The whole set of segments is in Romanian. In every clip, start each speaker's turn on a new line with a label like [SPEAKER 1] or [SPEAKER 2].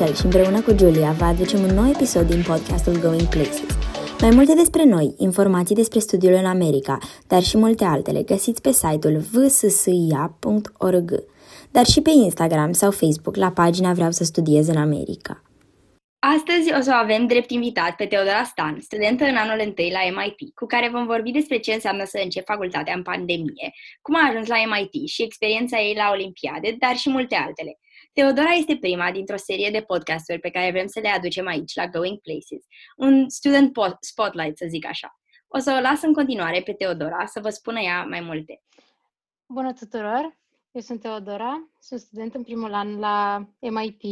[SPEAKER 1] Michelle și împreună cu Julia vă aducem un nou episod din podcastul Going Places. Mai multe despre noi, informații despre studiul în America, dar și multe altele găsiți pe site-ul vssia.org, dar și pe Instagram sau Facebook la pagina Vreau să studiez în America.
[SPEAKER 2] Astăzi o să avem drept invitat pe Teodora Stan, studentă în anul întâi la MIT, cu care vom vorbi despre ce înseamnă să încep facultatea în pandemie, cum a ajuns la MIT și experiența ei la Olimpiade, dar și multe altele. Teodora este prima dintr-o serie de podcasturi pe care vrem să le aducem aici, la Going Places, un student spotlight, să zic așa. O să o las în continuare pe Teodora să vă spună ea mai multe.
[SPEAKER 3] Bună tuturor! Eu sunt Teodora, sunt student în primul an la MIT.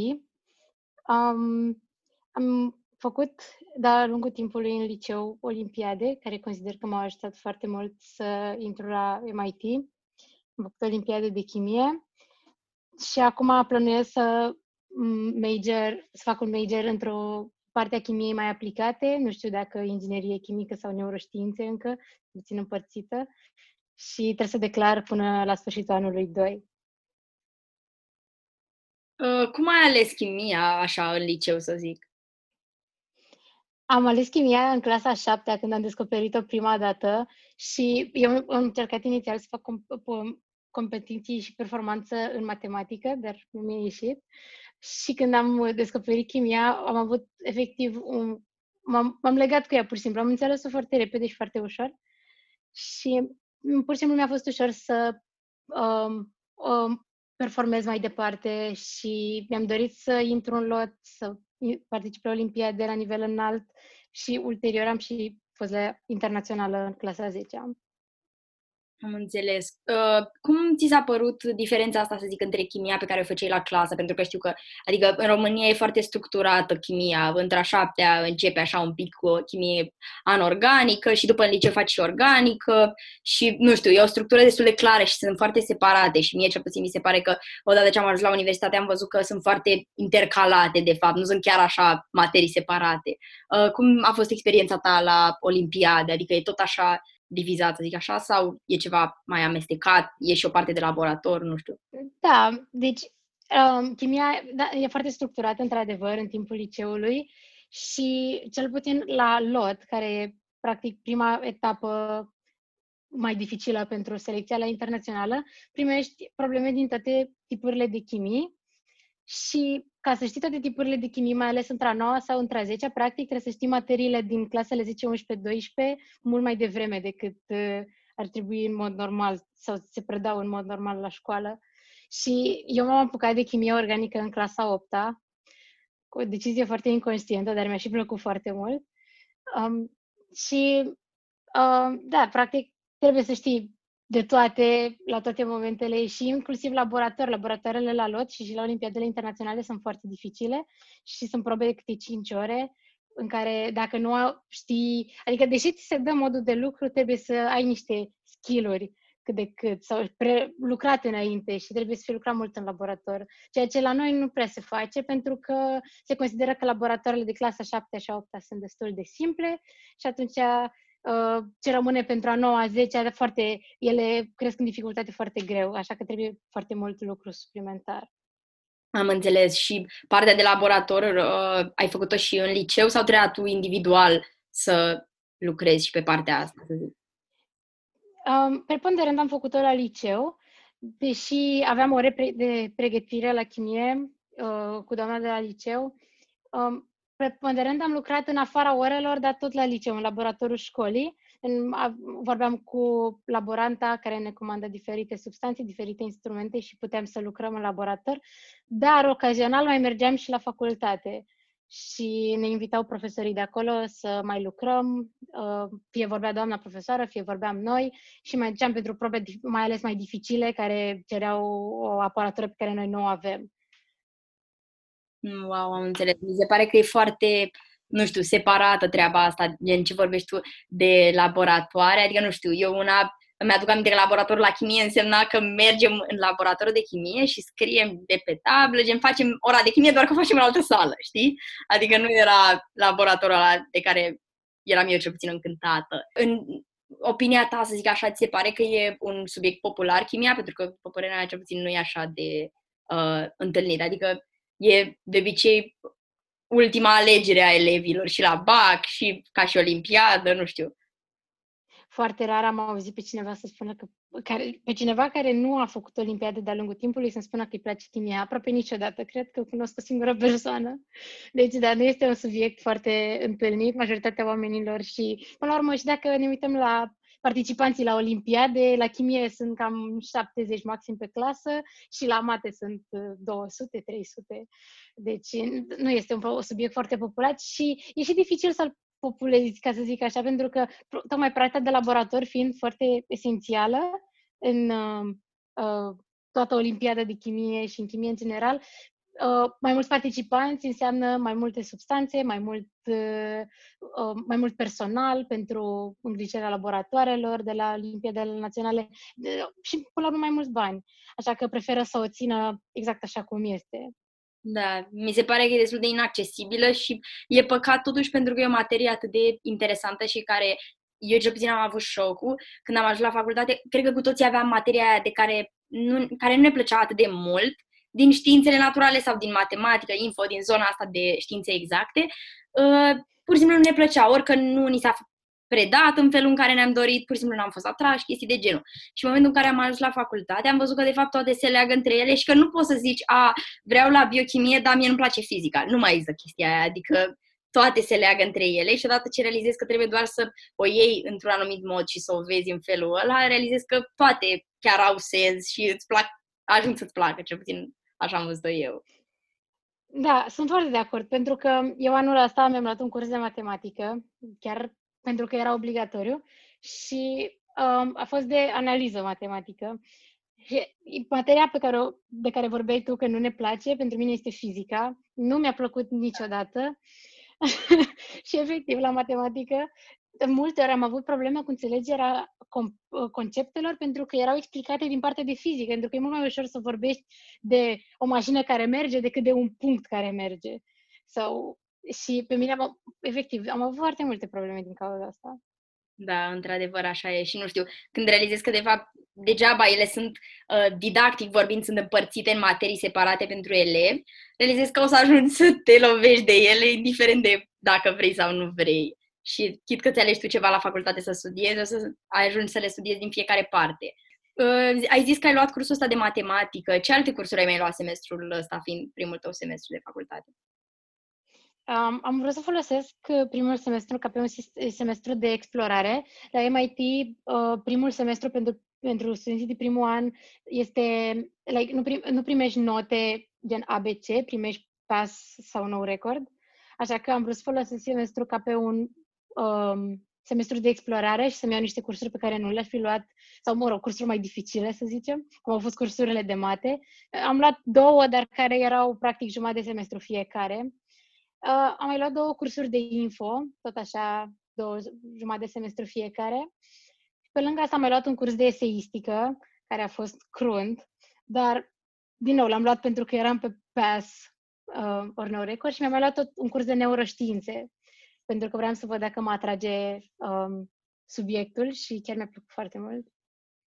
[SPEAKER 3] Um, am făcut de-a lungul timpului în liceu olimpiade, care consider că m-au ajutat foarte mult să intru la MIT. Am făcut olimpiade de chimie și acum planuiez să major, să fac un major într-o parte a chimiei mai aplicate, nu știu dacă inginerie chimică sau neuroștiințe încă, puțin împărțită, și trebuie să declar până la sfârșitul anului 2.
[SPEAKER 2] Uh, cum ai ales chimia așa în liceu, să zic?
[SPEAKER 3] Am ales chimia în clasa 7 când am descoperit-o prima dată și eu am încercat inițial să fac competiții și performanță în matematică, dar nu mi-a ieșit. Și când am descoperit chimia, am avut efectiv un... M-am, m-am legat cu ea, pur și simplu. Am înțeles-o foarte repede și foarte ușor. Și pur și simplu mi-a fost ușor să um, um, performez mai departe și mi-am dorit să intru în lot, să particip la Olimpiade la nivel înalt și ulterior am și fost la internațională în clasa 10 -a.
[SPEAKER 2] Am înțeles. Uh, cum ți s-a părut diferența asta, să zic, între chimia pe care o făceai la clasă? Pentru că știu că, adică în România e foarte structurată chimia. Între a șaptea începe așa un pic cu o chimie anorganică și după în liceu faci și organică și, nu știu, e o structură destul de clară și sunt foarte separate și mie cel puțin mi se pare că odată ce am ajuns la universitate am văzut că sunt foarte intercalate, de fapt, nu sunt chiar așa materii separate. Uh, cum a fost experiența ta la Olimpiade? Adică e tot așa divizat, să zic așa, sau e ceva mai amestecat, e și o parte de laborator, nu știu.
[SPEAKER 3] Da, deci um, chimia da, e foarte structurată, într-adevăr, în timpul liceului și cel puțin la LOT, care e practic prima etapă mai dificilă pentru selecția la internațională, primești probleme din toate tipurile de chimii și ca să știi toate tipurile de chimie, mai ales între a 9 sau între a 10, practic trebuie să știi materiile din clasele 10, 11, 12 mult mai devreme decât uh, ar trebui în mod normal sau se predau în mod normal la școală. Și eu m-am apucat de chimie organică în clasa 8 cu o decizie foarte inconștientă, dar mi-a și plăcut foarte mult. Um, și, um, da, practic, trebuie să știi de toate, la toate momentele și inclusiv laborator. Laboratoarele la lot și, și la Olimpiadele Internaționale sunt foarte dificile și sunt probe de câte 5 ore în care dacă nu știi, adică deși ți se dă modul de lucru, trebuie să ai niște skill-uri cât de cât, sau pre- lucrat înainte și trebuie să fie lucrat mult în laborator, ceea ce la noi nu prea se face pentru că se consideră că laboratoarele de clasa 7 și 8 sunt destul de simple și atunci Uh, ce rămâne pentru a noua, a zecea, foarte, ele cresc în dificultate foarte greu, așa că trebuie foarte mult lucru suplimentar.
[SPEAKER 2] Am înțeles. Și partea de laborator uh, ai făcut-o și în liceu sau trebuia tu individual să lucrezi și pe partea asta?
[SPEAKER 3] Um, preponderent am făcut-o la liceu, deși aveam ore de pregătire la chimie uh, cu doamna de la liceu. Um, preponderent am lucrat în afara orelor, dar tot la liceu, în laboratorul școlii. În, a, vorbeam cu laboranta care ne comandă diferite substanțe, diferite instrumente și puteam să lucrăm în laborator, dar ocazional mai mergeam și la facultate și ne invitau profesorii de acolo să mai lucrăm, uh, fie vorbea doamna profesoară, fie vorbeam noi și mai duceam pentru probe mai ales mai dificile care cereau o aparatură pe care noi nu o avem.
[SPEAKER 2] Wow, am înțeles. Mi se pare că e foarte, nu știu, separată treaba asta, gen ce vorbești tu de laboratoare, adică nu știu, eu una îmi aduc aminte că laboratorul la chimie însemna că mergem în laboratorul de chimie și scriem de pe tablă, gen facem ora de chimie, doar că facem în altă sală, știi? Adică nu era laboratorul ăla de care eram eu cel puțin încântată. În opinia ta, să zic așa, ți se pare că e un subiect popular chimia? Pentru că, pe părerea mea, cel puțin nu e așa de uh, întâlnit. Adică e de obicei ultima alegere a elevilor și la BAC și ca și Olimpiadă, nu știu.
[SPEAKER 3] Foarte rar am auzit pe cineva să spună că care, pe cineva care nu a făcut Olimpiade de-a lungul timpului să-mi spună că îi place chimia. Aproape niciodată. Cred că cunosc o singură persoană. Deci, da, nu este un subiect foarte întâlnit. Majoritatea oamenilor și, până la urmă, și dacă ne uităm la participanții la Olimpiade, la chimie sunt cam 70 maxim pe clasă și la mate sunt 200, 300. Deci nu este un subiect foarte populat și e și dificil să-l populezi, ca să zic așa, pentru că tocmai practica de laborator fiind foarte esențială în uh, uh, toată Olimpiada de chimie și în chimie în general, Uh, mai mulți participanți înseamnă mai multe substanțe, mai mult, uh, uh, mai mult personal pentru îngrijirea laboratoarelor de la Olimpiadele Naționale uh, și, până la urmă, mai mulți bani. Așa că preferă să o țină exact așa cum este.
[SPEAKER 2] Da, mi se pare că e destul de inaccesibilă și e păcat totuși pentru că e o materie atât de interesantă și care eu cel puțin am avut șocul când am ajuns la facultate. Cred că cu toții aveam materia aia de care nu, care nu ne plăcea atât de mult din științele naturale sau din matematică, info, din zona asta de științe exacte, uh, pur și simplu nu ne plăcea, orică nu ni s-a predat în felul în care ne-am dorit, pur și simplu n-am fost atrași, chestii de genul. Și în momentul în care am ajuns la facultate, am văzut că de fapt toate se leagă între ele și că nu poți să zici, a, vreau la biochimie, dar mie nu-mi place fizica. Nu mai există chestia aia, adică toate se leagă între ele și odată ce realizezi că trebuie doar să o iei într-un anumit mod și să o vezi în felul ăla, realizezi că toate chiar au sens și îți plac, ajung să-ți placă, cel puțin Așa am văzut eu.
[SPEAKER 3] Da, sunt foarte de acord, pentru că eu anul ăsta mi-am luat un curs de matematică, chiar pentru că era obligatoriu, și um, a fost de analiză matematică. Și materia pe care o, de care vorbeai tu că nu ne place, pentru mine este fizica. Nu mi-a plăcut niciodată. și efectiv, la matematică de multe ori am avut probleme cu înțelegerea conceptelor pentru că erau explicate din partea de fizică, pentru că e mult mai ușor să vorbești de o mașină care merge decât de un punct care merge. Sau, și pe mine, am, efectiv, am avut foarte multe probleme din cauza asta.
[SPEAKER 2] Da, într-adevăr, așa e. Și nu știu, când realizezi că, de fapt, degeaba ele sunt uh, didactic vorbind, sunt împărțite în materii separate pentru elevi, realizezi că o să ajungi să te lovești de ele, indiferent de dacă vrei sau nu vrei și chit că ți-alegi tu ceva la facultate să studiezi, o să ajungi să le studiezi din fiecare parte. Uh, ai zis că ai luat cursul ăsta de matematică. Ce alte cursuri ai mai luat semestrul ăsta, fiind primul tău semestru de facultate?
[SPEAKER 3] Um, am vrut să folosesc primul semestru ca pe un semestru de explorare. La MIT, uh, primul semestru pentru, pentru studenții de primul an este, like, nu, prim, nu primești note gen ABC, primești pass sau nou record. Așa că am vrut să folosesc semestru ca pe un um, semestru de explorare și să-mi iau niște cursuri pe care nu le-aș fi luat, sau, mă rog, cursuri mai dificile, să zicem, cum au fost cursurile de mate. Am luat două, dar care erau practic jumătate de semestru fiecare. Uh, am mai luat două cursuri de info, tot așa, două jumătate de semestru fiecare. Pe lângă asta am mai luat un curs de eseistică, care a fost crunt, dar, din nou, l-am luat pentru că eram pe PAS uh, ori no record și mi-am mai luat tot un curs de neuroștiințe, pentru că vreau să văd dacă mă atrage um, subiectul și chiar mi-a plăcut foarte mult.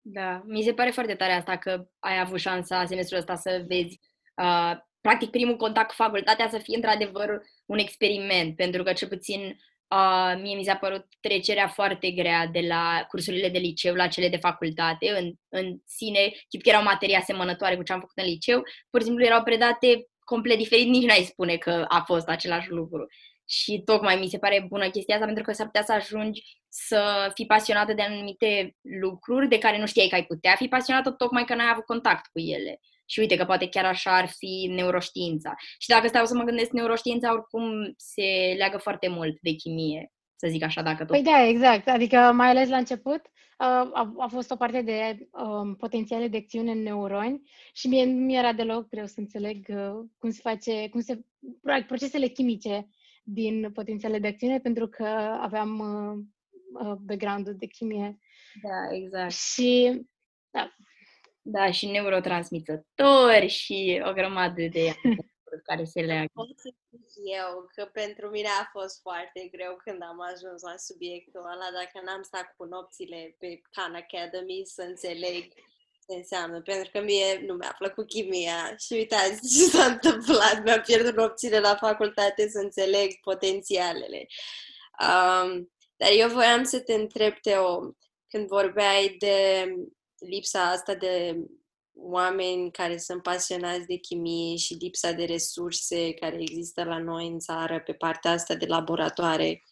[SPEAKER 2] Da, mi se pare foarte tare asta că ai avut șansa semestrul ăsta să vezi uh, practic primul contact cu facultatea să fie într-adevăr un experiment, pentru că cel puțin uh, mie mi s-a părut trecerea foarte grea de la cursurile de liceu la cele de facultate în, în sine, chit că erau materii asemănătoare cu ce am făcut în liceu, pur și simplu erau predate complet diferit, nici n-ai spune că a fost același lucru. Și tocmai mi se pare bună chestia asta pentru că s-ar putea să ajungi să fii pasionată de anumite lucruri de care nu știai că ai putea fi pasionată tocmai că n-ai avut contact cu ele. Și uite că poate chiar așa ar fi neuroștiința. Și dacă stau să mă gândesc, neuroștiința oricum se leagă foarte mult de chimie, să zic așa, dacă tot.
[SPEAKER 3] Păi da, exact. Adică mai ales la început uh, a, a fost o parte de um, potențiale de acțiune în neuroni și mie nu mi era deloc greu să înțeleg uh, cum se face, cum se, procesele chimice din potențiale de acțiune pentru că aveam uh, uh, background-ul de chimie.
[SPEAKER 2] Da, exact.
[SPEAKER 3] Și, da.
[SPEAKER 2] Da, și neurotransmițători și o grămadă de care se leagă.
[SPEAKER 4] Pot să zic eu că pentru mine a fost foarte greu când am ajuns la subiectul ăla, dacă n-am stat cu nopțile pe Khan Academy să înțeleg ce înseamnă, pentru că mie nu mi-a plăcut chimia și uitați ce s-a întâmplat, mi-am pierdut nopțile la facultate să înțeleg potențialele. Um, dar eu voiam să te întreb, Teo, când vorbeai de lipsa asta de oameni care sunt pasionați de chimie și lipsa de resurse care există la noi în țară pe partea asta de laboratoare.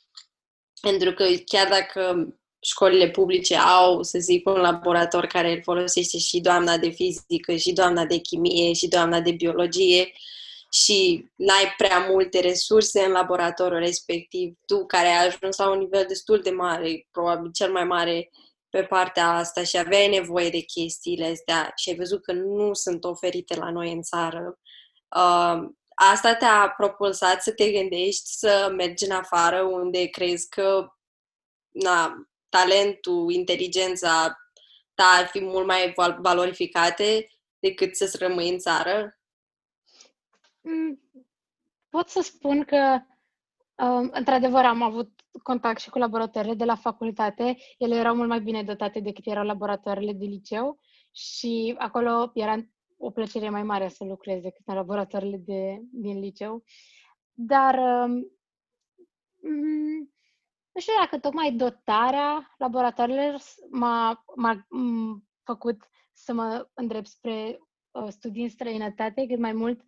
[SPEAKER 4] Pentru că chiar dacă școlile publice au, să zic, un laborator care îl folosește și doamna de fizică, și doamna de chimie, și doamna de biologie, și n-ai prea multe resurse în laboratorul respectiv, tu care ai ajuns la un nivel destul de mare, probabil cel mai mare pe partea asta și aveai nevoie de chestiile astea și ai văzut că nu sunt oferite la noi în țară, uh, asta te-a propulsat să te gândești să mergi în afară unde crezi că na, talentul, inteligența ta ar fi mult mai valorificate decât să-ți rămâi în țară?
[SPEAKER 3] Mm, pot să spun că, um, într-adevăr, am avut contact și cu laboratoarele de la facultate. Ele erau mult mai bine dotate decât erau laboratoarele de liceu și acolo era o plăcere mai mare să lucrez decât în laboratoarele de, din liceu. Dar um, mm, nu știu dacă tocmai dotarea laboratoarelor m-a, m-a făcut să mă îndrept spre uh, studii în străinătate, cât mai mult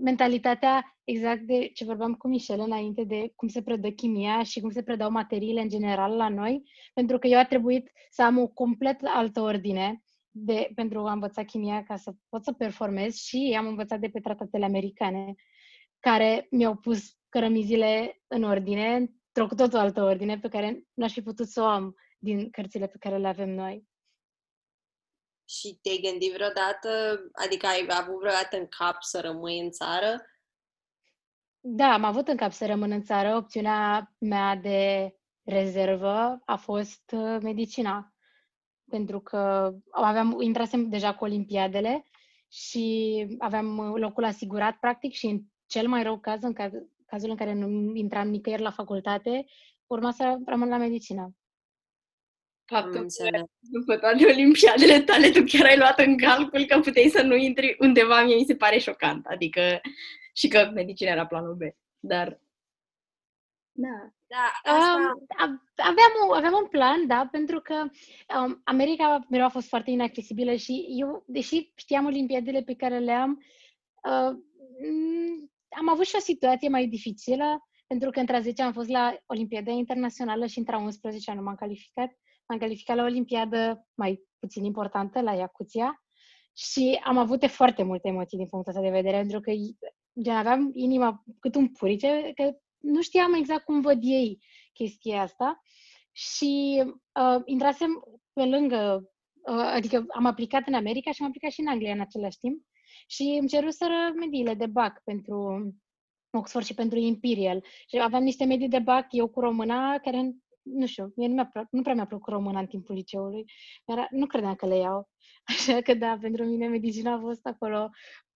[SPEAKER 3] mentalitatea exact de ce vorbeam cu Michel înainte de cum se predă chimia și cum se predau materiile în general la noi, pentru că eu a trebuit să am o complet altă ordine de, pentru a învăța chimia ca să pot să performez și am învățat de pe tratatele americane care mi-au pus cărămizile în ordine, într-o cu totul altă ordine pe care n-aș fi putut să o am din cărțile pe care le avem noi.
[SPEAKER 4] Și te-ai gândit vreodată, adică ai avut vreodată în cap să rămâi în țară?
[SPEAKER 3] Da, am avut în cap să rămân în țară. Opțiunea mea de rezervă a fost uh, medicina. Pentru că aveam, intrasem deja cu olimpiadele și aveam locul asigurat, practic, și în cel mai rău caz, în caz, cazul în care nu intram nicăieri la facultate, urma să rămân la medicină.
[SPEAKER 2] Faptul că după toate olimpiadele tale tu chiar ai luat în calcul că puteai să nu intri undeva, mie mi se pare șocant. Adică și că medicina era planul B. Dar
[SPEAKER 3] da. da asta... um, aveam, aveam un plan, da, pentru că um, America mereu a fost foarte inaccesibilă și eu, deși știam olimpiadele pe care le am, uh, am avut și o situație mai dificilă, pentru că între 10 am fost la Olimpiada Internațională și între 11 nu m-am calificat. M-am calificat la o Olimpiadă mai puțin importantă, la Iacuția, și am avut foarte multe emoții din punctul ăsta de vedere, pentru că gen, aveam inima cât un purice, că nu știam exact cum văd ei chestia asta. Și uh, intrasem pe lângă, uh, adică am aplicat în America și am aplicat și în Anglia în același timp și îmi ceruseră mediile de BAC pentru Oxford și pentru Imperial. Și aveam niște medii de BAC, eu cu româna, care, nu știu, mie nu, mi-a, nu prea mi-a plăcut româna în timpul liceului. Era, nu credeam că le iau. Așa că da, pentru mine medicina a fost acolo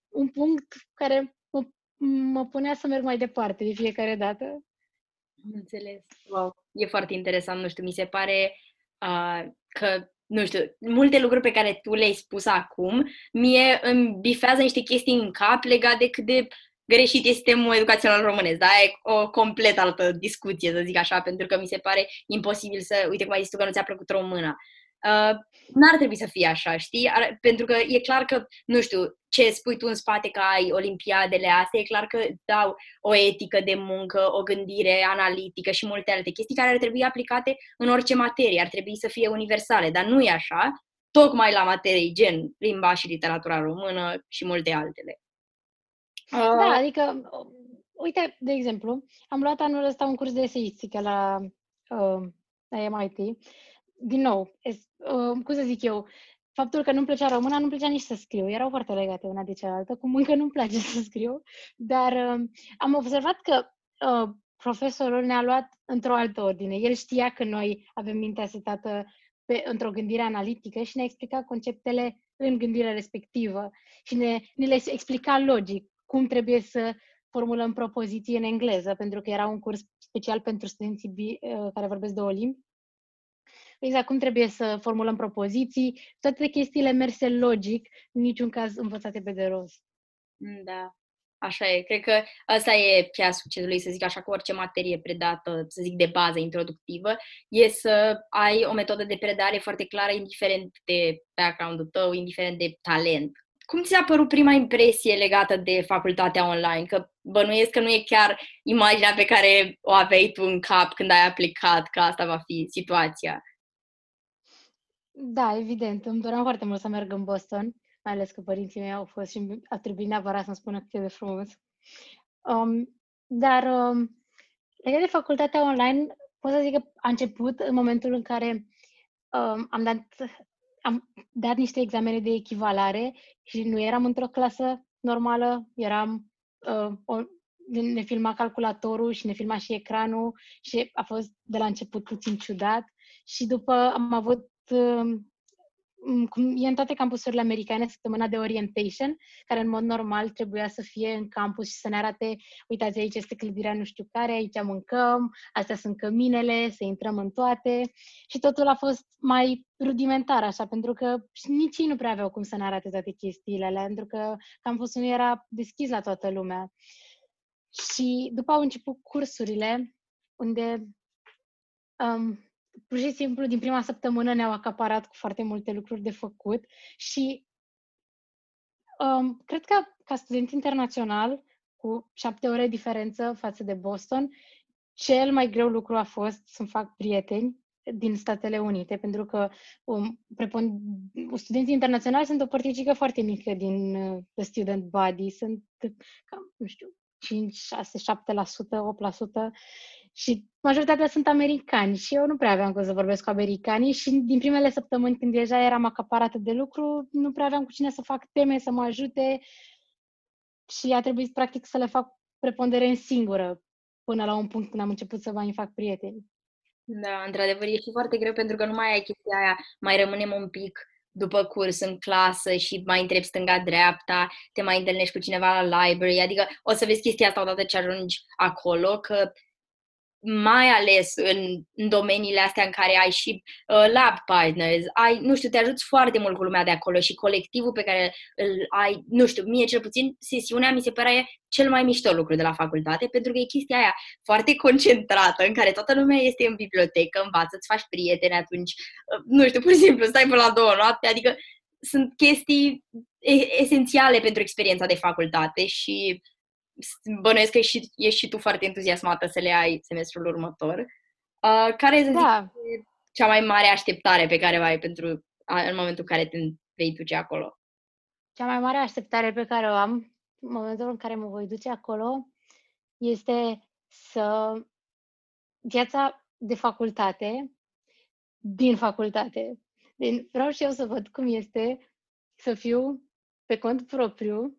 [SPEAKER 3] un punct care mă, mă punea să merg mai departe de fiecare dată.
[SPEAKER 2] Înțeles. Wow. E foarte interesant, nu știu, mi se pare uh, că nu știu, multe lucruri pe care tu le-ai spus acum, mie îmi bifează niște chestii în cap legate de cât de greșit este sistemul educațional românesc, da? E o complet altă discuție, să zic așa, pentru că mi se pare imposibil să, uite cum ai zis tu că nu ți-a plăcut româna. Uh, n-ar trebui să fie așa, știi? Ar, pentru că e clar că, nu știu, ce spui tu în spate că ai olimpiadele astea, e clar că dau o etică de muncă, o gândire analitică și multe alte chestii care ar trebui aplicate în orice materie, ar trebui să fie universale, dar nu e așa, tocmai la materii gen limba și literatura română și multe altele.
[SPEAKER 3] Da, uh, adică, uite, de exemplu, am luat anul ăsta un curs de eseistică la, uh, la MIT. Din nou, es, uh, cum să zic eu, faptul că nu-mi plăcea româna, nu-mi plăcea nici să scriu. Erau foarte legate una de cealaltă, cum încă nu-mi place să scriu. Dar uh, am observat că uh, profesorul ne-a luat într-o altă ordine. El știa că noi avem mintea setată pe, într-o gândire analitică și ne explica conceptele în gândirea respectivă și ne, ne le explica logic cum trebuie să formulăm propoziții în engleză, pentru că era un curs special pentru studenții uh, care vorbesc două limbi. Exact cum trebuie să formulăm propoziții, toate chestiile merse logic, în niciun caz învățate pe de rost.
[SPEAKER 2] Da. Așa e. Cred că asta e cheia succesului, să zic așa, cu orice materie predată, să zic, de bază introductivă, e să ai o metodă de predare foarte clară, indiferent de background-ul tău, indiferent de talent. Cum ți-a părut prima impresie legată de facultatea online? Că bănuiesc că nu e chiar imaginea pe care o aveai tu în cap când ai aplicat, că asta va fi situația.
[SPEAKER 3] Da, evident. Îmi doream foarte mult să merg în Boston mai ales că părinții mei au fost și a trebuit neapărat să-mi spună cât de frumos. Um, dar um, legat de facultatea online, pot să zic că a început în momentul în care um, am, dat, am dat niște examene de echivalare și nu eram într-o clasă normală, eram uh, o, ne filma calculatorul și ne filma și ecranul și a fost de la început puțin ciudat și după am avut uh, Mm, cum e în toate campusurile americane, săptămâna de orientation, care în mod normal trebuia să fie în campus și să ne arate, uitați, aici este clădirea nu știu care, aici mâncăm, astea sunt căminele, să intrăm în toate. Și totul a fost mai rudimentar, așa, pentru că nici ei nu prea aveau cum să ne arate toate chestiile alea, pentru că campusul nu era deschis la toată lumea. Și după au început cursurile, unde um, pur și simplu, din prima săptămână ne-au acaparat cu foarte multe lucruri de făcut și um, cred că ca student internațional, cu șapte ore diferență față de Boston, cel mai greu lucru a fost să-mi fac prieteni din Statele Unite, pentru că um, prepon, studenții internaționali sunt o părticică foarte mică din uh, the student body, sunt cam, nu știu, 5, 6, 7%, 8% și majoritatea sunt americani și eu nu prea aveam cum să vorbesc cu americanii și din primele săptămâni când deja eram acaparată de lucru, nu prea aveam cu cine să fac teme, să mă ajute și a trebuit practic să le fac prepondere în singură până la un punct când am început să mai fac prieteni.
[SPEAKER 2] Da, într-adevăr, e și foarte greu pentru că nu mai ai chestia aia, mai rămânem un pic după curs în clasă și mai întrebi stânga-dreapta, te mai întâlnești cu cineva la library, adică o să vezi chestia asta odată ce ajungi acolo, că mai ales în, în domeniile astea în care ai și uh, lab partners, ai, nu știu, te ajuți foarte mult cu lumea de acolo și colectivul pe care îl ai, nu știu, mie cel puțin sesiunea mi se părea cel mai mișto lucru de la facultate, pentru că e chestia aia foarte concentrată, în care toată lumea este în bibliotecă, învață, îți faci prieteni atunci, uh, nu știu, pur și simplu stai până la două noapte, adică sunt chestii esențiale pentru experiența de facultate și bănuiesc că ești, și, ești și tu foarte entuziasmată să le ai semestrul următor. Uh, care este da. cea mai mare așteptare pe care o ai pentru în momentul în care te vei duce acolo?
[SPEAKER 3] Cea mai mare așteptare pe care o am în momentul în care mă voi duce acolo este să viața de facultate, din facultate. Din, vreau și eu să văd cum este să fiu pe cont propriu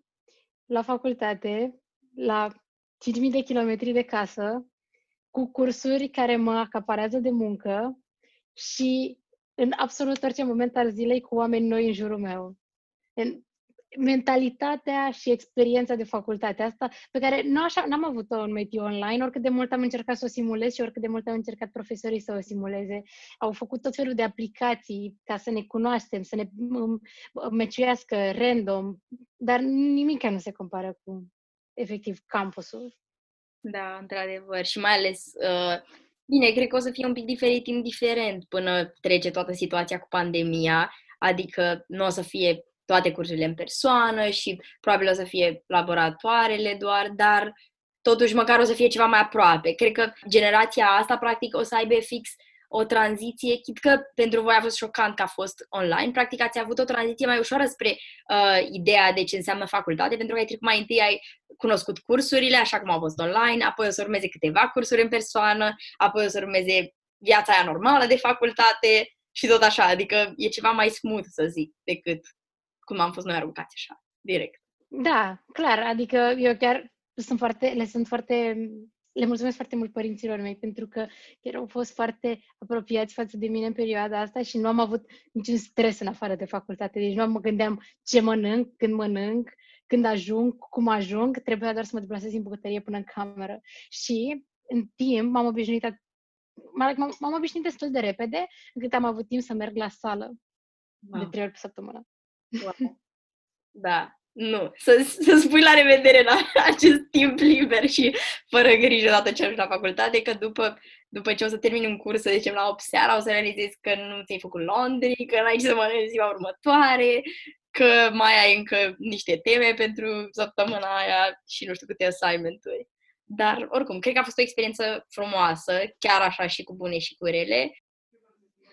[SPEAKER 3] la facultate, la 5.000 de kilometri de casă, cu cursuri care mă acaparează de muncă și în absolut orice moment al zilei cu oameni noi în jurul meu. În mentalitatea și experiența de facultate asta, pe care nu așa, n-am avut-o în mediul online, oricât de mult am încercat să o simulez și oricât de mult am încercat profesorii să o simuleze. Au făcut tot felul de aplicații ca să ne cunoaștem, să ne meciuiască random, dar nimic nu se compară cu efectiv campusul.
[SPEAKER 2] Da, într-adevăr. Și mai ales, uh, bine, cred că o să fie un pic diferit indiferent până trece toată situația cu pandemia, adică nu o să fie toate cursurile în persoană și probabil o să fie laboratoarele doar, dar totuși măcar o să fie ceva mai aproape. Cred că generația asta, practic, o să aibă fix o tranziție, chit că pentru voi a fost șocant că a fost online, practic ați avut o tranziție mai ușoară spre uh, ideea de ce înseamnă facultate, pentru că ai trecut mai întâi, ai cunoscut cursurile, așa cum au fost online, apoi o să urmeze câteva cursuri în persoană, apoi o să urmeze viața aia normală de facultate și tot așa, adică e ceva mai smooth, să zic, decât cum am fost noi aruncați așa, direct.
[SPEAKER 3] Da, clar, adică eu chiar sunt foarte, le sunt foarte le mulțumesc foarte mult părinților mei pentru că chiar au fost foarte apropiați față de mine în perioada asta și nu am avut niciun stres în afară de facultate. Deci nu mă gândeam ce mănânc, când mănânc, când ajung, cum ajung, trebuia doar să mă deplasez din bucătărie până în cameră. Și în timp m-am obișnuit m-am, m-am obișnuit destul de repede, încât am avut timp să merg la sală wow. de trei ori pe săptămână.
[SPEAKER 2] Wow. Da, nu, să, să spui la revedere la acest timp liber și fără grijă dată ce ajungi la facultate, că după, după ce o să termini un curs, să zicem la 8 seara, o să realizezi că nu ți-ai făcut laundry, că n-ai ce să mănânci ziua următoare, că mai ai încă niște teme pentru săptămâna aia și nu știu câte assignment-uri. Dar, oricum, cred că a fost o experiență frumoasă, chiar așa și cu bune și cu rele.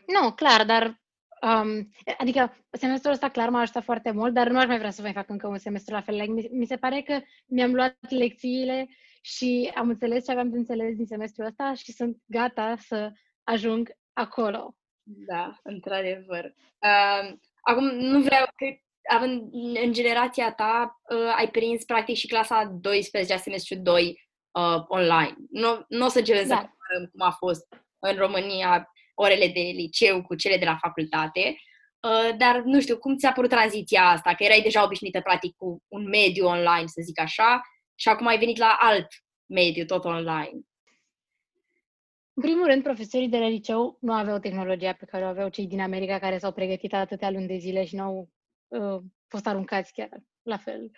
[SPEAKER 3] Nu, clar, dar Um, adică semestrul ăsta clar m-a ajutat foarte mult, dar nu aș mai vrea să mai fac încă un semestru la fel. Like, mi, mi se pare că mi-am luat lecțiile și am înțeles ce aveam de înțeles din semestrul ăsta și sunt gata să ajung acolo.
[SPEAKER 2] Da, într-adevăr. Uh, acum, nu vreau, că având în generația ta, uh, ai prins practic și clasa 12 a semestru 2 uh, online. Nu, nu o să începem da. să comparăm cum a fost în România orele de liceu cu cele de la facultate, uh, dar nu știu, cum ți-a părut tranziția asta? Că erai deja obișnuită practic cu un mediu online, să zic așa, și acum ai venit la alt mediu, tot online.
[SPEAKER 3] În primul rând, profesorii de la liceu nu aveau tehnologia pe care o aveau cei din America care s-au pregătit atâtea luni de zile și nu au uh, fost aruncați chiar la fel.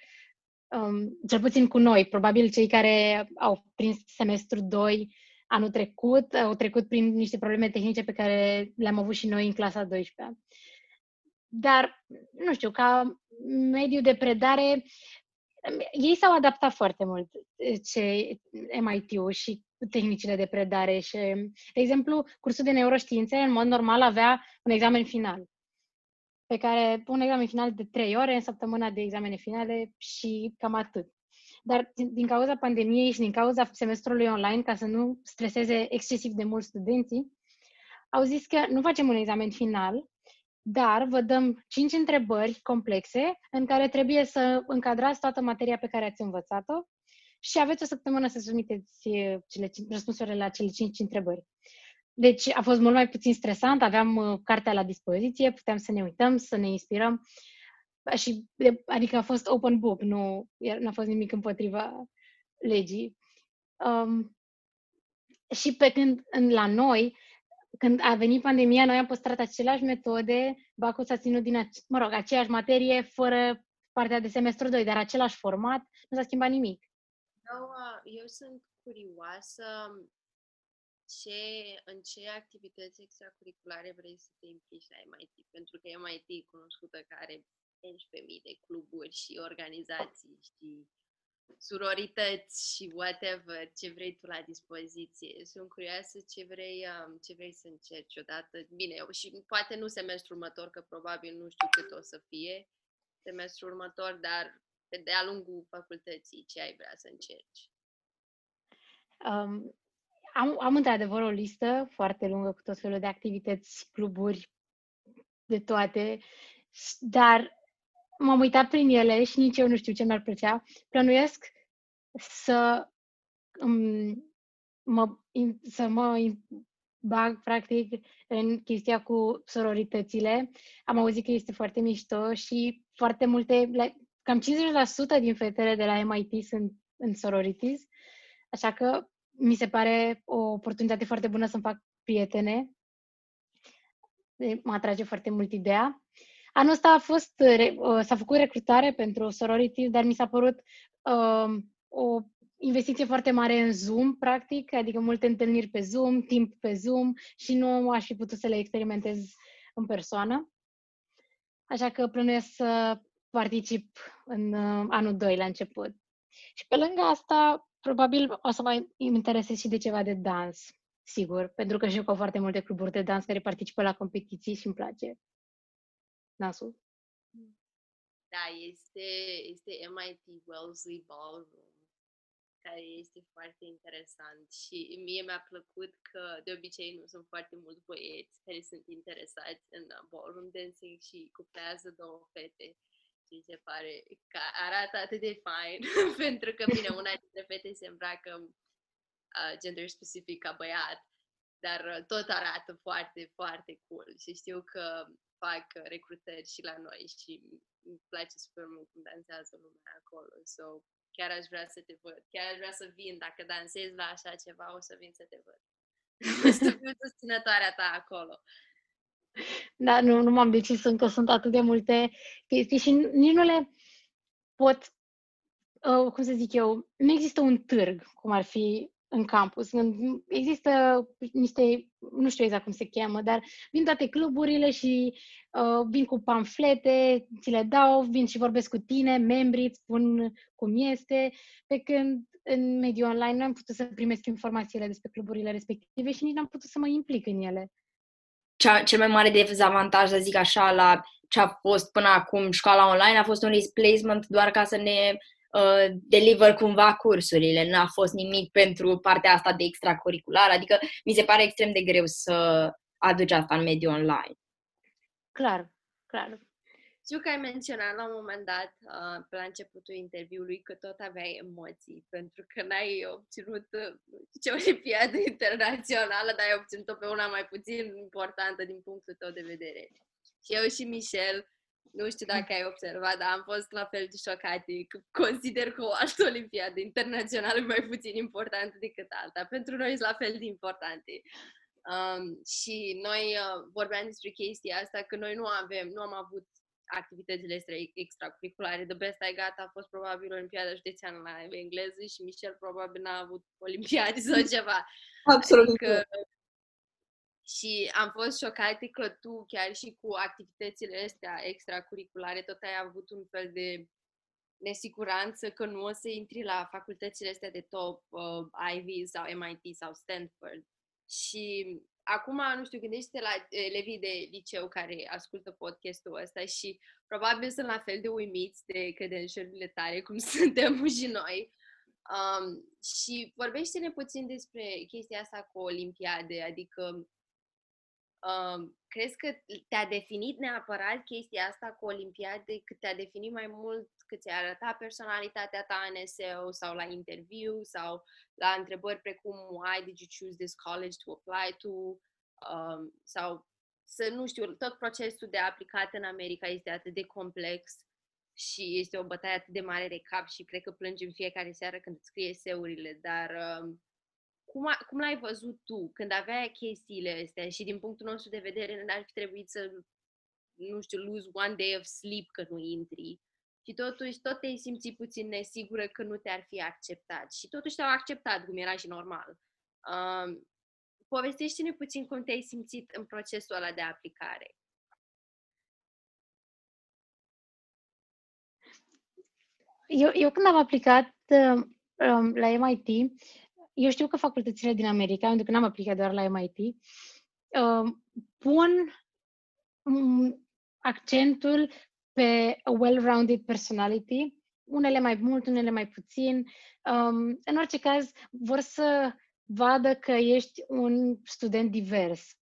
[SPEAKER 3] Um, cel puțin cu noi, probabil cei care au prins semestru 2 anul trecut, au trecut prin niște probleme tehnice pe care le-am avut și noi în clasa 12 Dar, nu știu, ca mediu de predare, ei s-au adaptat foarte mult ce MIT-ul și tehnicile de predare și, de exemplu, cursul de neuroștiințe, în mod normal, avea un examen final pe care un examen final de trei ore în săptămâna de examene finale și cam atât. Dar din, din cauza pandemiei și din cauza semestrului online, ca să nu streseze excesiv de mult studenții, au zis că nu facem un examen final, dar vă dăm cinci întrebări complexe în care trebuie să încadrați toată materia pe care ați învățat-o și aveți o săptămână să submiteți eh, cele, răspunsurile la cele cinci întrebări. Deci a fost mult mai puțin stresant, aveam uh, cartea la dispoziție, puteam să ne uităm, să ne inspirăm și, adică a fost open book, nu a fost nimic împotriva legii. Um, și pe când în, la noi, când a venit pandemia, noi am păstrat aceleași metode, Bacul s-a ținut din, ace- mă rog, aceeași materie, fără partea de semestru 2, dar același format, nu s-a schimbat nimic.
[SPEAKER 4] Eu, eu sunt curioasă ce, în ce activități extracurriculare vrei să te implici la MIT? Pentru că MIT e cunoscută ca are 11.000 de cluburi și organizații și surorități și whatever, ce vrei tu la dispoziție. Sunt curioasă ce vrei, um, ce vrei să încerci odată. Bine, și poate nu semestrul următor, că probabil nu știu cât o să fie semestrul următor, dar pe de-a lungul facultății, ce ai vrea să încerci?
[SPEAKER 3] Um, am, am într-adevăr o listă foarte lungă cu tot felul de activități, cluburi, de toate, dar m-am uitat prin ele și nici eu nu știu ce mi-ar plăcea. Plănuiesc să um, mă, să mă bag, practic, în chestia cu sororitățile. Am auzit că este foarte mișto și foarte multe, cam 50% din fetele de la MIT sunt în sororities, așa că mi se pare o oportunitate foarte bună să-mi fac prietene. Mă atrage foarte mult ideea. Anul ăsta a fost, uh, s-a făcut recrutare pentru sorority, dar mi s-a părut uh, o investiție foarte mare în Zoom, practic, adică multe întâlniri pe Zoom, timp pe Zoom și nu aș fi putut să le experimentez în persoană. Așa că plănuiesc să particip în uh, anul 2 la început. Și pe lângă asta, probabil o să mai interesez și de ceva de dans, sigur, pentru că știu că au foarte multe cluburi de dans care participă la competiții și îmi place dansul.
[SPEAKER 4] Da, este, este MIT Wellesley Ballroom, care este foarte interesant și mie mi-a plăcut că de obicei nu sunt foarte mulți băieți care sunt interesați în ballroom dancing și cuplează două fete și se pare că arată atât de fain, pentru că, bine, una dintre fete se îmbracă uh, gender specific ca băiat, dar uh, tot arată foarte, foarte cool și știu că fac recrutări și la noi și îmi place super mult cum dansează lumea acolo. So, chiar aș vrea să te văd. Chiar aș vrea să vin. Dacă dansezi la așa ceva, o să vin să te văd. să fiu susținătoarea ta acolo.
[SPEAKER 3] Da, nu, nu m-am decis încă, sunt atât de multe chestii și nici nu le pot, uh, cum să zic eu, nu există un târg, cum ar fi în campus. Există niște, nu știu exact cum se cheamă, dar vin toate cluburile și uh, vin cu pamflete, ți le dau, vin și vorbesc cu tine, membrii, îți spun cum este, pe când în mediul online nu am putut să primesc informațiile despre cluburile respective și nici nu am putut să mă implic în ele.
[SPEAKER 2] Cea, cel mai mare dezavantaj, să zic așa, la ce a fost până acum școala online a fost un placement doar ca să ne uh, deliver cumva cursurile. N-a fost nimic pentru partea asta de extracurricular, adică mi se pare extrem de greu să aduci asta în mediul online.
[SPEAKER 3] Clar, clar.
[SPEAKER 4] Știu că ai menționat la un moment dat, uh, pe la începutul interviului, că tot aveai emoții, pentru că n-ai obținut uh, ce olimpiadă internațională, dar ai obținut-o pe una mai puțin importantă din punctul tău de vedere. Și eu și Michel, nu știu dacă ai observat, dar am fost la fel de șocat. Consider că o altă olimpiadă internațională e mai puțin importantă decât alta. Pentru noi sunt la fel de importante. Um, și noi uh, vorbeam despre chestia asta, că noi nu avem, nu am avut activitățile extra, extracurriculare. The Best I Got a fost probabil Olimpiada Județeană la engleză și Michel probabil n-a avut Olimpiade sau ceva.
[SPEAKER 2] Absolut. Adică,
[SPEAKER 4] și am fost șocată că tu, chiar și cu activitățile astea extracurriculare, tot ai avut un fel de nesiguranță că nu o să intri la facultățile astea de top, uh, Ivy sau MIT sau Stanford. Și acum, nu știu, gândește la elevii de liceu care ascultă podcastul ăsta și probabil sunt la fel de uimiți de credentialile tale cum suntem și noi. Um, și vorbește-ne puțin despre chestia asta cu Olimpiade, adică um, crezi că te-a definit neapărat chestia asta cu Olimpiade, cât te-a definit mai mult, cât ți-a arătat personalitatea ta în SEO sau la interviu sau la întrebări precum why did you choose this college to apply to? Um, sau să nu știu, tot procesul de aplicat în America este atât de complex și este o bătaie atât de mare de cap și cred că plângi în fiecare seară când îți scrie seurile, dar um, cum, a, cum l-ai văzut tu când aveai chestiile astea și din punctul nostru de vedere n-ar fi trebuit să, nu știu, lose one day of sleep că nu intri și totuși tot te-ai simțit puțin nesigură că nu te-ar fi acceptat și totuși te-au acceptat cum era și normal. Um, povestește-ne puțin cum te-ai simțit în procesul ăla de aplicare.
[SPEAKER 3] Eu, eu când am aplicat uh, um, la MIT, eu știu că facultățile din America, pentru că n-am aplicat doar la MIT, uh, pun um, accentul pe a well-rounded personality, unele mai mult, unele mai puțin. Um, în orice caz, vor să vadă că ești un student divers,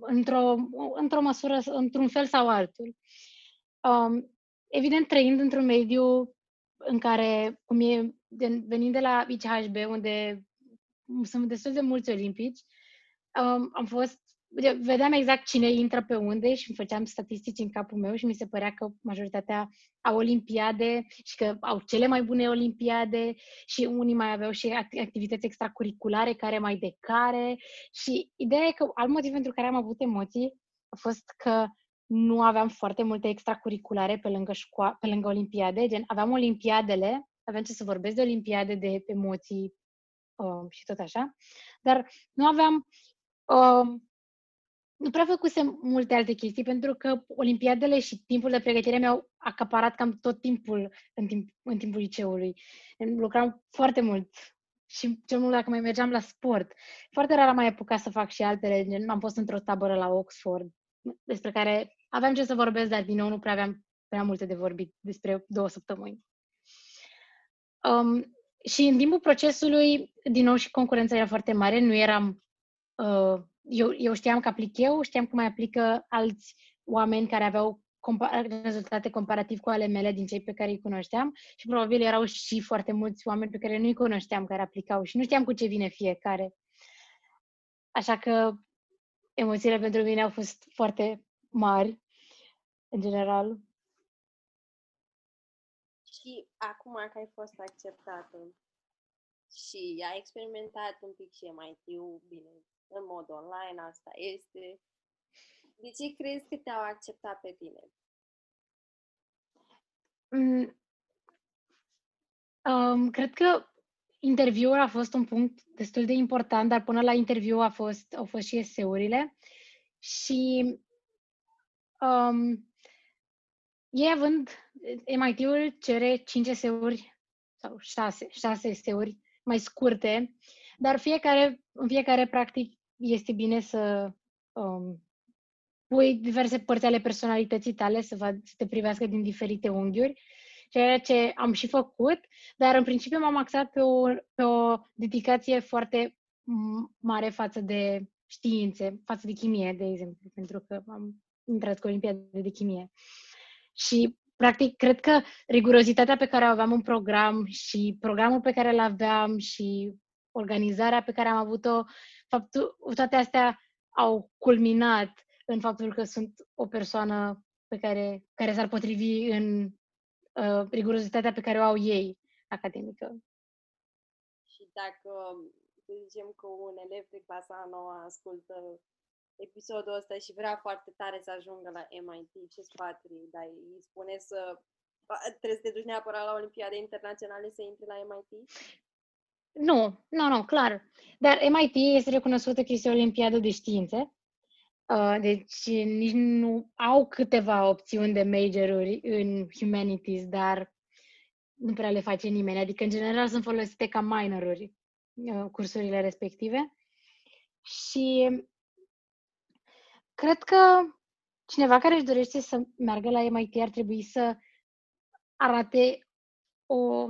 [SPEAKER 3] într-o, într-o măsură, într-un fel sau altul. Um, evident, trăind într-un mediu în care, cum e, venind de la ICHB, unde sunt destul de mulți olimpici, um, am fost vedeam exact cine intră pe unde și îmi făceam statistici în capul meu și mi se părea că majoritatea au olimpiade și că au cele mai bune olimpiade și unii mai aveau și activități extracurriculare care mai de care. Și ideea e că alt motiv pentru care am avut emoții a fost că nu aveam foarte multe extracurriculare pe lângă, școa- pe lângă olimpiade, gen aveam olimpiadele, aveam ce să vorbesc de olimpiade, de emoții um, și tot așa, dar nu aveam um, nu prea făcusem multe alte chestii, pentru că olimpiadele și timpul de pregătire mi-au acaparat cam tot timpul în, timp, în timpul liceului. Lucram foarte mult și cel mult dacă mai mergeam la sport. Foarte rar am mai apucat să fac și altele. Am fost într-o tabără la Oxford, despre care aveam ce să vorbesc, dar din nou nu prea aveam prea multe de vorbit despre două săptămâni. Um, și în timpul procesului, din nou și concurența era foarte mare, nu eram uh, eu, eu știam că aplic eu, știam cum mai aplică alți oameni care aveau compa- rezultate comparativ cu ale mele din cei pe care îi cunoșteam și probabil erau și foarte mulți oameni pe care nu-i cunoșteam care aplicau și nu știam cu ce vine fiecare. Așa că emoțiile pentru mine au fost foarte mari, în general.
[SPEAKER 4] Și acum că ai fost acceptată și ai experimentat un pic și mai tiu bine, în mod online, asta este. De ce crezi că te-au acceptat pe tine?
[SPEAKER 3] Mm, um, cred că interviul a fost un punct destul de important, dar până la interviu a fost, au fost și eseurile. Și um, ei având, MIT-ul cere 5 eseuri sau 6, 6 eseuri mai scurte, dar fiecare, în fiecare practic este bine să um, pui diverse părți ale personalității tale, să, va, să te privească din diferite unghiuri, ceea ce am și făcut, dar în principiu m-am axat pe o, pe o dedicație foarte mare față de științe, față de chimie, de exemplu, pentru că am intrat cu Olimpiade de chimie. Și, practic, cred că rigurozitatea pe care o aveam în program și programul pe care îl aveam și organizarea pe care am avut-o, faptul, toate astea au culminat în faptul că sunt o persoană pe care, care s-ar potrivi în uh, rigurozitatea pe care o au ei academică.
[SPEAKER 4] Și dacă, să zicem că un elev de clasa nouă ascultă episodul ăsta și vrea foarte tare să ajungă la MIT, ce sfat îi dai? Îi spune să trebuie să te duci neapărat la Olimpiade Internaționale să intri la MIT?
[SPEAKER 3] Nu, nu, nu, clar. Dar MIT este recunoscută că este o olimpiadă de științe Uh, deci nici nu au câteva opțiuni de majoruri în humanities, dar nu prea le face nimeni. Adică, în general, sunt folosite ca minoruri uh, cursurile respective. Și cred că cineva care își dorește să meargă la MIT ar trebui să arate o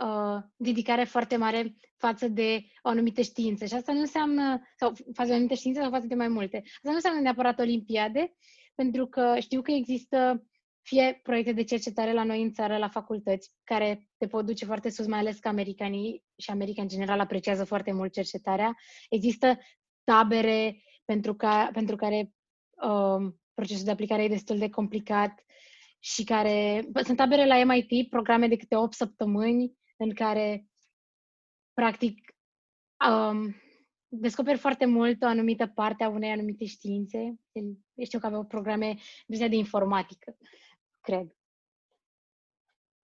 [SPEAKER 3] uh, dedicare foarte mare față de o anumită știință. Și asta nu înseamnă, sau față de o anumită știință sau față de mai multe. Asta nu înseamnă neapărat olimpiade, pentru că știu că există fie proiecte de cercetare la noi în țară, la facultăți, care te pot duce foarte sus, mai ales că americanii și America în general apreciază foarte mult cercetarea. Există tabere pentru, ca, pentru care um, procesul de aplicare e destul de complicat și care sunt tabere la MIT, programe de câte 8 săptămâni în care practic um, descoperi foarte mult o anumită parte a unei anumite științe. Știu că aveau programe de de informatică, cred.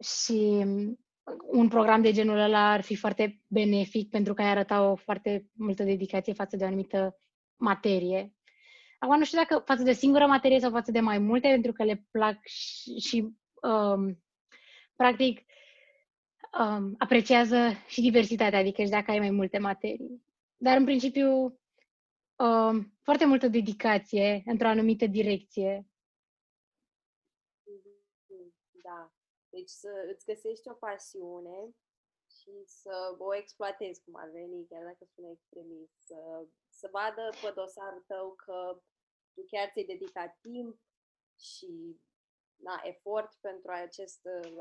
[SPEAKER 3] Și un program de genul ăla ar fi foarte benefic pentru că ai arăta o foarte multă dedicație față de o anumită materie. Acum nu știu dacă față de singură materie sau față de mai multe, pentru că le plac și, și um, practic um, apreciază și diversitatea, adică și dacă ai mai multe materii. Dar, în principiu, um, foarte multă dedicație într-o anumită direcție.
[SPEAKER 4] Da. Deci să îți găsești o pasiune și să o exploatezi cum ar veni, chiar dacă sună extremist, să, să vadă pe dosarul tău că tu chiar ți-ai dedicat timp și na, efort pentru acest,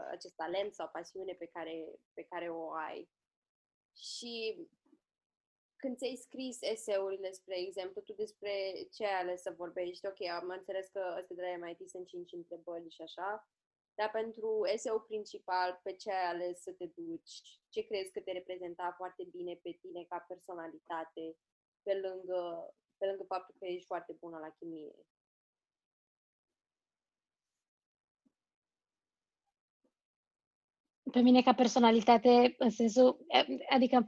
[SPEAKER 4] acest talent sau pasiune pe care, pe care o ai. Și când ți-ai scris eseurile, spre exemplu, tu despre ce ai ales să vorbești, ok, am înțeles că astea de la MIT sunt cinci întrebări și așa, dar pentru eseu principal, pe ce ai ales să te duci? Ce crezi că te reprezenta foarte bine pe tine ca personalitate, pe lângă, pe lângă faptul că ești foarte bună la chimie?
[SPEAKER 3] pe mine ca personalitate, în sensul, adică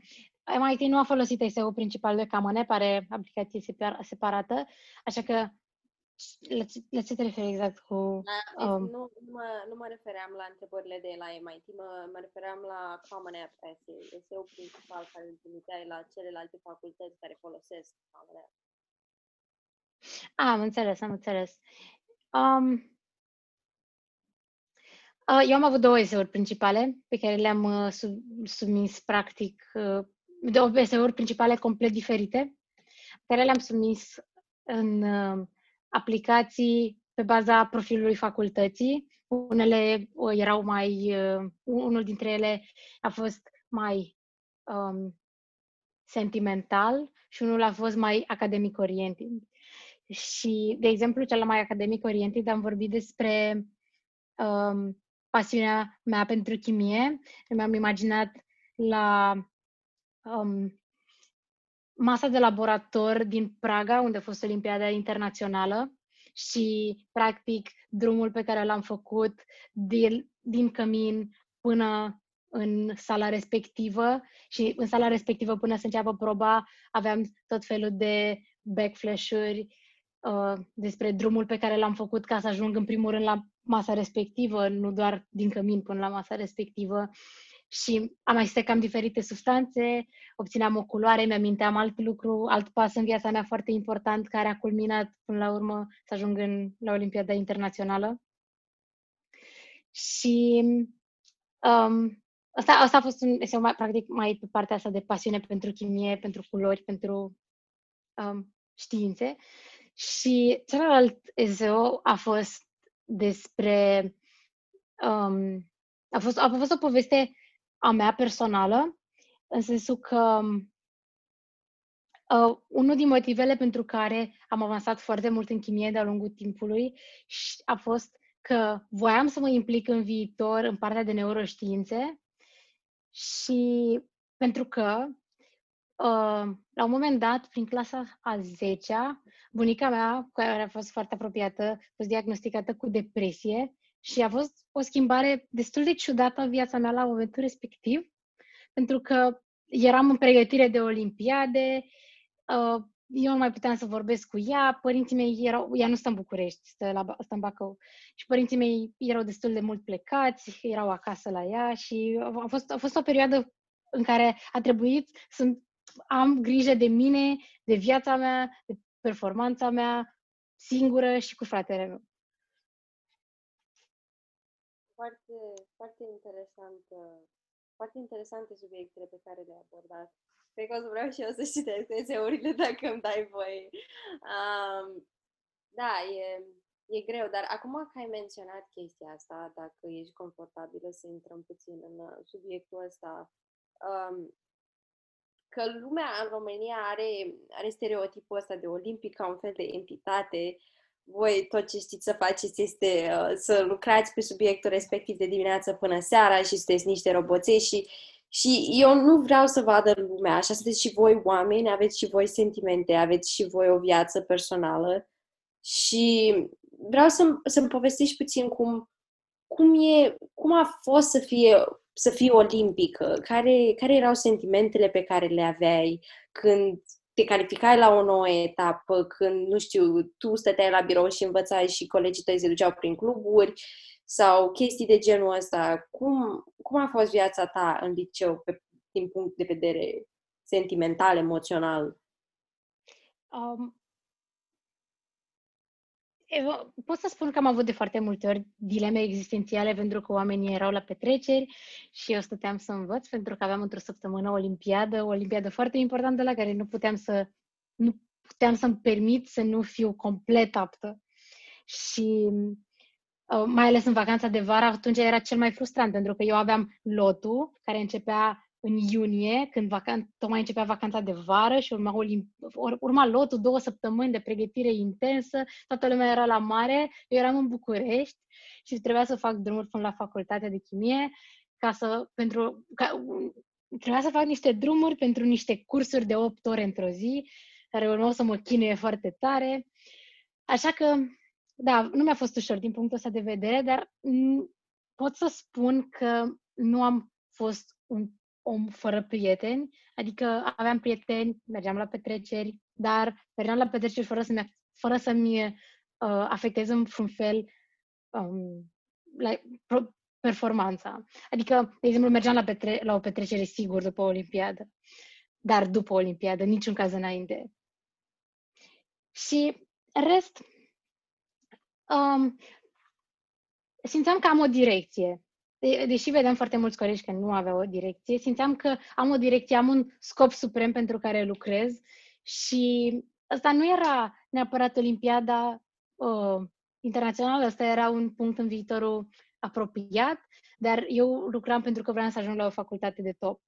[SPEAKER 3] MIT nu a folosit SEO principal de Camone, pare aplicație separată, așa că la ce te referi exact cu...
[SPEAKER 4] La, um, nu, nu, mă, nu mă refeream la întrebările de la MIT, mă, mă refeream la Common App Essay, SEO principal care îl trimiteai la celelalte facultăți care folosesc Common App.
[SPEAKER 3] Ah, am înțeles, am înțeles. Um, Uh, eu am avut două eseuri principale pe care le-am uh, sub, submis practic, uh, două eseuri principale complet diferite, pe care le-am submis în aplicații pe baza profilului facultății. Unele erau mai, unul dintre ele a fost mai um, sentimental și unul a fost mai academic oriented. Și, de exemplu, cel mai academic oriented am vorbit despre um, pasiunea mea pentru chimie. Mi-am imaginat la um, masa de laborator din Praga, unde a fost Olimpiada Internațională și, practic, drumul pe care l-am făcut din, din cămin până în sala respectivă și în sala respectivă până să înceapă proba aveam tot felul de backflash-uri uh, despre drumul pe care l-am făcut ca să ajung în primul rând la masa respectivă, nu doar din cămin până la masa respectivă. Și am mai stecam diferite substanțe, obțineam o culoare, mi-aminteam alt lucru, alt pas în viața mea foarte important care a culminat până la urmă să ajung în, la Olimpiada Internațională. Și um, Asta, asta a fost un eseu mai, practic mai pe partea asta de pasiune pentru chimie, pentru culori, pentru um, științe. Și celălalt eseu a fost despre um, a, fost, a fost o poveste a mea personală, în sensul că uh, unul din motivele pentru care am avansat foarte mult în chimie de-a lungul timpului a fost că voiam să mă implic în viitor în partea de neuroștiințe și pentru că uh, la un moment dat, prin clasa a 10-a, bunica mea, care a fost foarte apropiată, a fost diagnosticată cu depresie și a fost o schimbare destul de ciudată în viața mea la momentul respectiv, pentru că eram în pregătire de olimpiade, uh, eu nu mai puteam să vorbesc cu ea, părinții mei erau, ea nu stă în București, stă, la, stă în Bacău, și părinții mei erau destul de mult plecați, erau acasă la ea și a fost, a fost o perioadă în care a trebuit să am grijă de mine, de viața mea, de performanța mea, singură și cu fratele meu.
[SPEAKER 4] Foarte, foarte interesant, foarte interesante subiectele pe care le-ai abordat. Cred că o să vreau și eu să citesc eseurile dacă îmi dai voie. Um, da, e, e greu, dar acum că ai menționat chestia asta, dacă ești confortabilă să intrăm puțin în uh, subiectul ăsta, um, că lumea în România are, are stereotipul ăsta de olimpic ca un fel de entitate, voi tot ce știți să faceți este uh, să lucrați pe subiectul respectiv de dimineață până seara și sunteți niște roboței și și eu nu vreau să vadă lumea așa, sunteți și voi oameni, aveți și voi sentimente, aveți și voi o viață personală și vreau să, să-mi povestești puțin cum, cum, e, cum a fost să fie să fii olimpică, care, care erau sentimentele pe care le aveai când te calificai la o nouă etapă, când, nu știu, tu stăteai la birou și învățai și colegii tăi se duceau prin cluburi sau chestii de genul ăsta. Cum, cum a fost viața ta în liceu pe, din punct de vedere sentimental, emoțional? Um,
[SPEAKER 3] eu pot să spun că am avut de foarte multe ori dileme existențiale pentru că oamenii erau la petreceri și eu stăteam să învăț pentru că aveam într-o săptămână o olimpiadă, o olimpiadă foarte importantă la care nu puteam să nu puteam să-mi permit să nu fiu complet aptă. Și Uh, mai ales în vacanța de vară, atunci era cel mai frustrant, pentru că eu aveam lotul, care începea în iunie, când vacan- tocmai începea vacanța de vară și urma, olimp- urma lotul, două săptămâni de pregătire intensă, toată lumea era la mare, eu eram în București și trebuia să fac drumuri până la facultatea de chimie, ca să, pentru, ca, trebuia să fac niște drumuri pentru niște cursuri de 8 ore într-o zi, care urmau să mă chinuie foarte tare. Așa că da, nu mi-a fost ușor din punctul ăsta de vedere, dar pot să spun că nu am fost un om fără prieteni, adică aveam prieteni, mergeam la petreceri, dar mergeam la petreceri fără să-mi, fără să-mi uh, afecteze în un fel um, la, pro, performanța. Adică, de exemplu, mergeam la, petre- la o petrecere sigur după o olimpiadă, dar după o olimpiadă, niciun caz înainte. Și rest, um, simțeam că am o direcție. De- deși vedeam foarte mulți colegi că nu aveau o direcție, simțeam că am o direcție, am un scop suprem pentru care lucrez și asta nu era neapărat Olimpiada uh, internațională, asta era un punct în viitorul apropiat, dar eu lucram pentru că vreau să ajung la o facultate de top.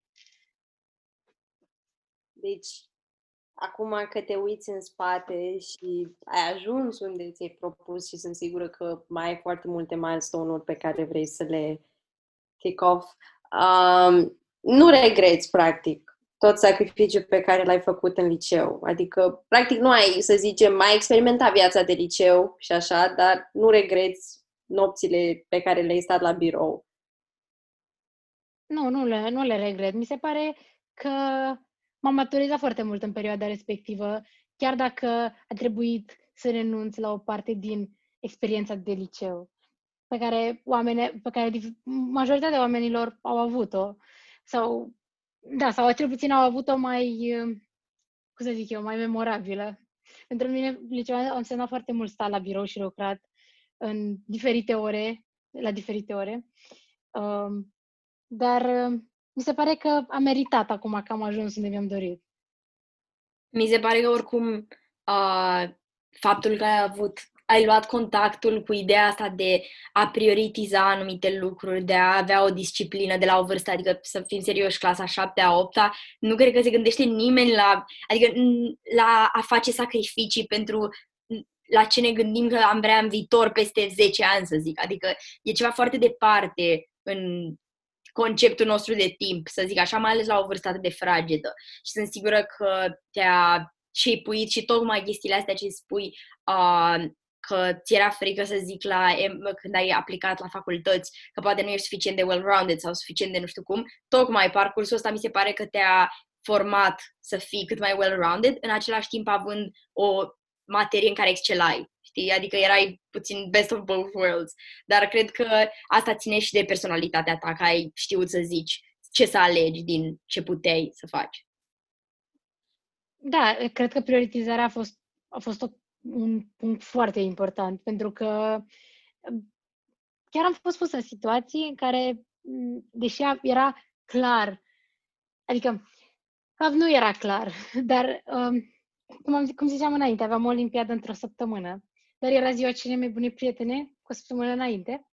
[SPEAKER 4] Deci, acum că te uiți în spate și ai ajuns unde ți-ai propus și sunt sigură că mai ai foarte multe milestone-uri pe care vrei să le kick off, um, nu regreți, practic, tot sacrificiul pe care l-ai făcut în liceu. Adică, practic, nu ai, să zicem, mai experimentat viața de liceu și așa, dar nu regreți nopțile pe care le-ai stat la birou.
[SPEAKER 3] Nu, nu le, nu le regret. Mi se pare că m-am maturizat foarte mult în perioada respectivă, chiar dacă a trebuit să renunț la o parte din experiența de liceu pe care, oameni, pe care majoritatea oamenilor au avut-o. Sau, da, sau cel puțin au avut-o mai, cum să zic eu, mai memorabilă. Pentru mine, liceul a însemnat foarte mult sta la birou și lucrat în diferite ore, la diferite ore. Um, dar mi se pare că a meritat acum că am ajuns unde mi-am dorit.
[SPEAKER 2] Mi se pare că oricum uh, faptul că ai avut ai luat contactul cu ideea asta de a prioritiza anumite lucruri, de a avea o disciplină de la o vârstă, adică să fim serioși, clasa 7 a 8 nu cred că se gândește nimeni la, adică la a face sacrificii pentru la ce ne gândim că am vrea în viitor peste 10 ani, să zic. Adică e ceva foarte departe în conceptul nostru de timp, să zic așa, mai ales la o vârstă atât de fragedă. Și sunt sigură că te-a shape și tocmai chestiile astea ce spui uh, că ți era frică să zic la, când ai aplicat la facultăți că poate nu ești suficient de well-rounded sau suficient de nu știu cum, tocmai parcursul ăsta mi se pare că te-a format să fii cât mai well-rounded, în același timp având o materie în care excelai, știi? Adică erai puțin best of both worlds. Dar cred că asta ține și de personalitatea ta, că ai știut să zici ce să alegi din ce puteai să faci.
[SPEAKER 3] Da, cred că prioritizarea a fost, a fost o, un punct foarte important, pentru că chiar am fost pus în situații în care, deși era clar, adică nu era clar, dar um, cum, am, cum ziceam înainte, aveam o olimpiadă într-o săptămână, dar era ziua cele mai bune prietene cu o săptămână înainte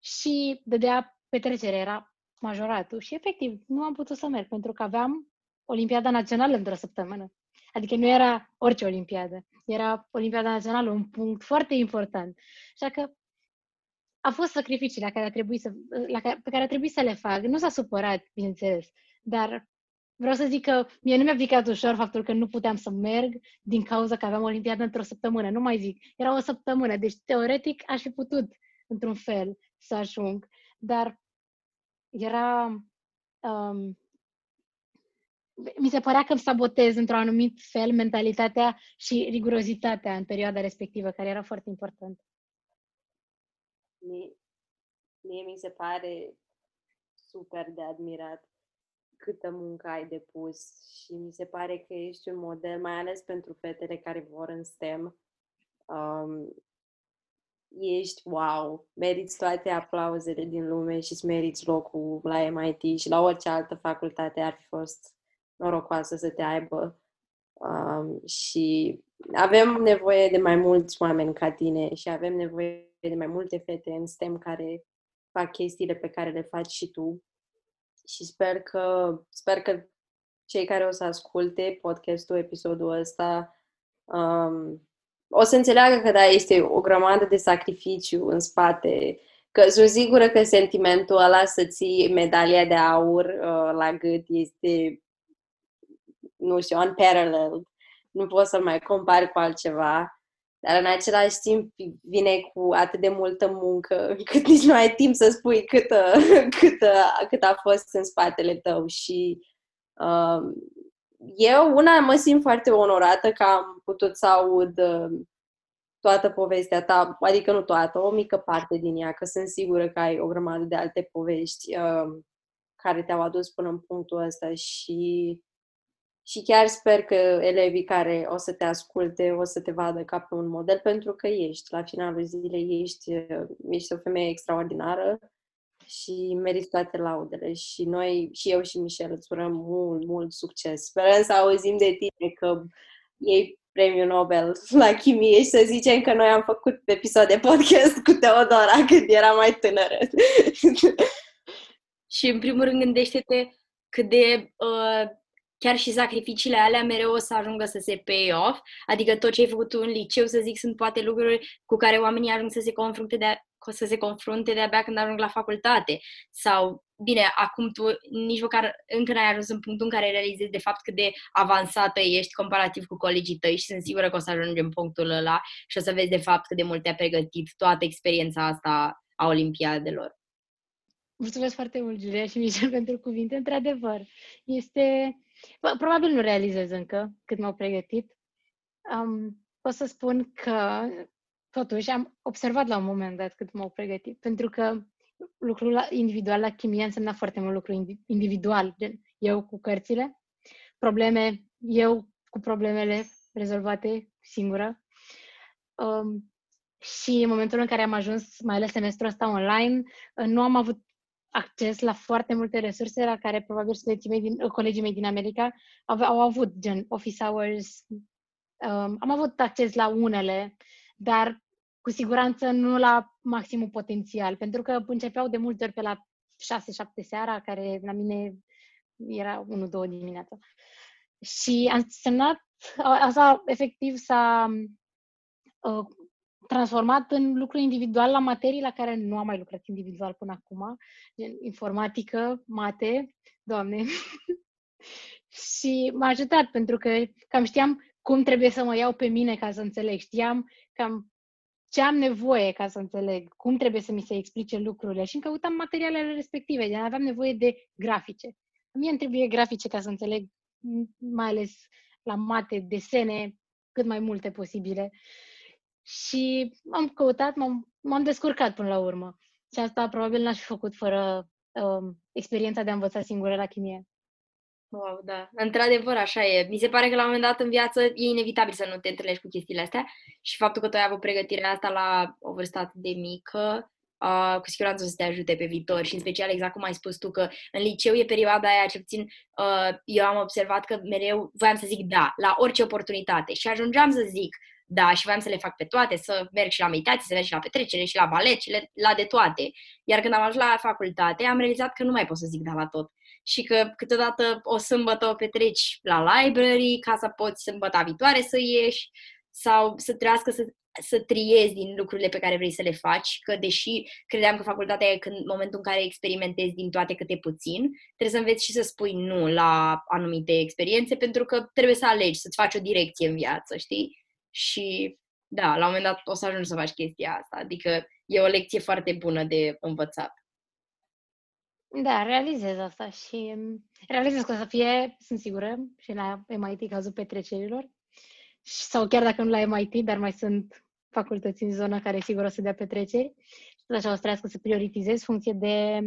[SPEAKER 3] și dădea petrecere, era majoratul și efectiv nu am putut să merg pentru că aveam Olimpiada Națională într-o săptămână. Adică nu era orice olimpiadă, era Olimpiada Națională, un punct foarte important. Așa că a fost sacrificii la care a trebuit să, la care, pe care a trebuit să le fac. Nu s-a supărat, bineînțeles, dar vreau să zic că mie nu mi-a picat ușor faptul că nu puteam să merg din cauza că aveam Olimpiadă într-o săptămână. Nu mai zic. Era o săptămână. Deci, teoretic, aș fi putut, într-un fel, să ajung. Dar era... Um, mi se părea că îmi sabotez într-un anumit fel mentalitatea și rigurozitatea în perioada respectivă, care era foarte importantă.
[SPEAKER 4] Mie, mie mi se pare super de admirat câtă muncă ai depus și mi se pare că ești un model, mai ales pentru fetele care vor în STEM. Um, ești wow, meriți toate aplauzele din lume și îți meriți locul la MIT și la orice altă facultate ar fi fost norocoasă să te aibă. Um, și avem nevoie de mai mulți oameni ca tine și avem nevoie de mai multe fete în STEM care fac chestiile pe care le faci și tu și sper că, sper că cei care o să asculte podcastul, episodul ăsta, um, o să înțeleagă că da, este o grămadă de sacrificiu în spate, că sunt sigură că sentimentul ăla să ții medalia de aur uh, la gât este, nu știu, unparalleled. Nu poți să mai compari cu altceva. Dar în același timp vine cu atât de multă muncă încât nici nu ai timp să spui cât, cât, cât a fost în spatele tău și uh, eu una mă simt foarte onorată că am putut să aud uh, toată povestea ta, adică nu toată, o mică parte din ea, că sunt sigură că ai o grămadă de alte povești uh, care te-au adus până în punctul ăsta și și chiar sper că elevii care o să te asculte o să te vadă ca pe un model, pentru că ești, la finalul zilei, ești, ești o femeie extraordinară și meriți toate laudele. Și noi, și eu și Michel, îți urăm mult, mult succes. Sperăm să auzim de tine că iei premiul Nobel la chimie și să zicem că noi am făcut episod de podcast cu Teodora când era mai tânără.
[SPEAKER 2] și în primul rând gândește-te cât de uh, chiar și sacrificiile alea mereu o să ajungă să se pay off, adică tot ce ai făcut în liceu, să zic, sunt poate lucruri cu care oamenii ajung să se confrunte de, că o să se confrunte de-abia când ajung la facultate. Sau, bine, acum tu nici măcar încă n-ai ajuns în punctul în care realizezi de fapt cât de avansată ești comparativ cu colegii tăi și sunt sigură că o să ajungi în punctul ăla și o să vezi de fapt cât de mult te-a pregătit toată experiența asta a Olimpiadelor.
[SPEAKER 3] Mulțumesc foarte mult, Julia și Michel, pentru cuvinte. Într-adevăr, este... Probabil nu realizez încă cât m-au pregătit. Um, pot să spun că, totuși, am observat la un moment dat cât m-au pregătit, pentru că lucrul individual la chimie însemna foarte mult lucru individual, gen eu cu cărțile, probleme, eu cu problemele rezolvate singură. Um, și în momentul în care am ajuns, mai ales semestrul ăsta online, nu am avut acces la foarte multe resurse la care probabil studenții mei din, colegii mei din America au, au avut, gen office hours. Um, am avut acces la unele, dar cu siguranță nu la maximul potențial, pentru că începeau de multe ori pe la 6-7 seara, care la mine era 1-2 dimineața. Și am semnat, asta efectiv s-a uh, transformat în lucru individual la materii la care nu am mai lucrat individual până acum, gen informatică, mate, doamne. și m-a ajutat pentru că cam știam cum trebuie să mă iau pe mine ca să înțeleg. Știam cam ce am nevoie ca să înțeleg, cum trebuie să mi se explice lucrurile și îmi căutam materialele respective, gen aveam nevoie de grafice. Mie îmi trebuie grafice ca să înțeleg, mai ales la mate, desene, cât mai multe posibile. Și am căutat, m-am, m-am descurcat până la urmă. Și asta probabil n-aș fi făcut fără um, experiența de a învăța singură la chimie.
[SPEAKER 2] Wow, da. Într-adevăr, așa e. Mi se pare că la un moment dat în viață e inevitabil să nu te întâlnești cu chestiile astea și faptul că tu ai avut pregătirea asta la o vârstă atât de mică, uh, cu siguranță o să te ajute pe viitor și în special exact cum ai spus tu că în liceu e perioada aia, ce puțin uh, eu am observat că mereu voiam să zic da la orice oportunitate și ajungeam să zic da, și voiam să le fac pe toate, să merg și la meditație, să merg și la petrecere, și la balet, și la de toate. Iar când am ajuns la facultate, am realizat că nu mai pot să zic da la tot. Și că câteodată o sâmbătă o petreci la library ca să poți sâmbăta viitoare să ieși sau să trească să, să triezi din lucrurile pe care vrei să le faci, că deși credeam că facultatea e când, momentul în care experimentezi din toate câte puțin, trebuie să înveți și să spui nu la anumite experiențe, pentru că trebuie să alegi, să-ți faci o direcție în viață, știi? Și da, la un moment dat o să ajungi să faci chestia asta. Adică e o lecție foarte bună de învățat.
[SPEAKER 3] Da, realizez asta și mm, realizez că o să fie, sunt sigură, și la MIT cazul petrecerilor. Sau chiar dacă nu la MIT, dar mai sunt facultăți în zona care sigur o să dea petreceri. Și tot așa o să trească să prioritizez funcție de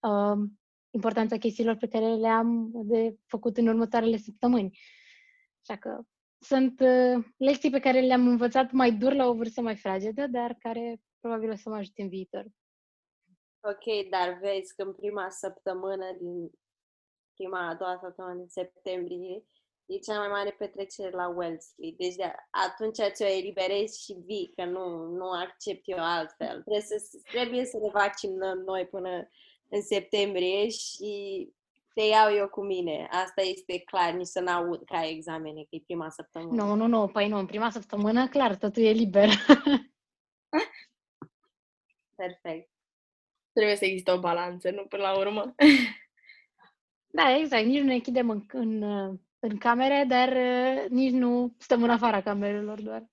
[SPEAKER 3] uh, importanța chestiilor pe care le am de făcut în următoarele săptămâni. Așa că sunt uh, lecții pe care le-am învățat mai dur la o vârstă mai fragedă, dar care probabil o să mă ajute în viitor.
[SPEAKER 4] Ok, dar vezi că în prima săptămână din prima, a doua săptămână din septembrie e cea mai mare petrecere la Wellesley. Deci de atunci ți-o eliberezi și vii, că nu, nu accept eu altfel. Trebuie să, trebuie să ne vaccinăm noi până în septembrie și te iau eu cu mine. Asta este clar, nici să n-aud ca examene, că e prima săptămână.
[SPEAKER 3] Nu, nu, nu, păi nu, în prima săptămână, clar, totul e liber.
[SPEAKER 4] Perfect.
[SPEAKER 2] Trebuie să existe o balanță, nu până la urmă.
[SPEAKER 3] da, exact. Nici nu ne închidem în, în, în camere, dar uh, nici nu stăm în afara camerelor doar.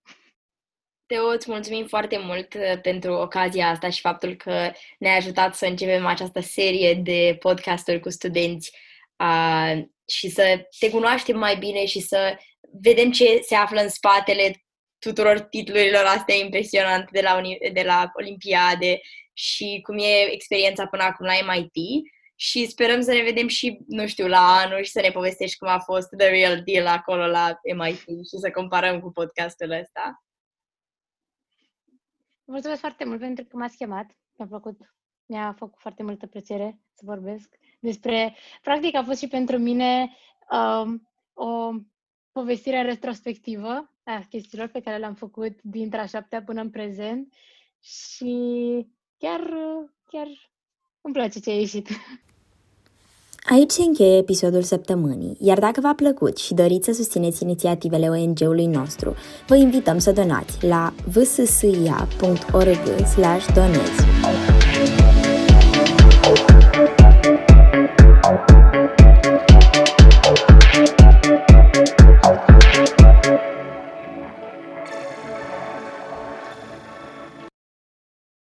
[SPEAKER 2] Teo, îți mulțumim foarte mult uh, pentru ocazia asta și faptul că ne-ai ajutat să începem această serie de podcasturi cu studenți uh, și să te cunoaștem mai bine și să vedem ce se află în spatele tuturor titlurilor astea impresionante de la, uni- de la Olimpiade și cum e experiența până acum la MIT și sperăm să ne vedem și, nu știu, la anul și să ne povestești cum a fost The Real Deal acolo la MIT și să comparăm cu podcastul ăsta.
[SPEAKER 3] Mulțumesc foarte mult pentru că m-ați chemat. Mi-a plăcut, mi-a făcut foarte multă plăcere să vorbesc despre... Practic a fost și pentru mine um, o povestire retrospectivă a chestiilor pe care le-am făcut dintre a șaptea până în prezent și chiar, chiar îmi place ce a ieșit.
[SPEAKER 2] Aici se încheie episodul săptămânii, iar dacă v-a plăcut și doriți să susțineți inițiativele ONG-ului nostru, vă invităm să donați la vssia.org/donezi.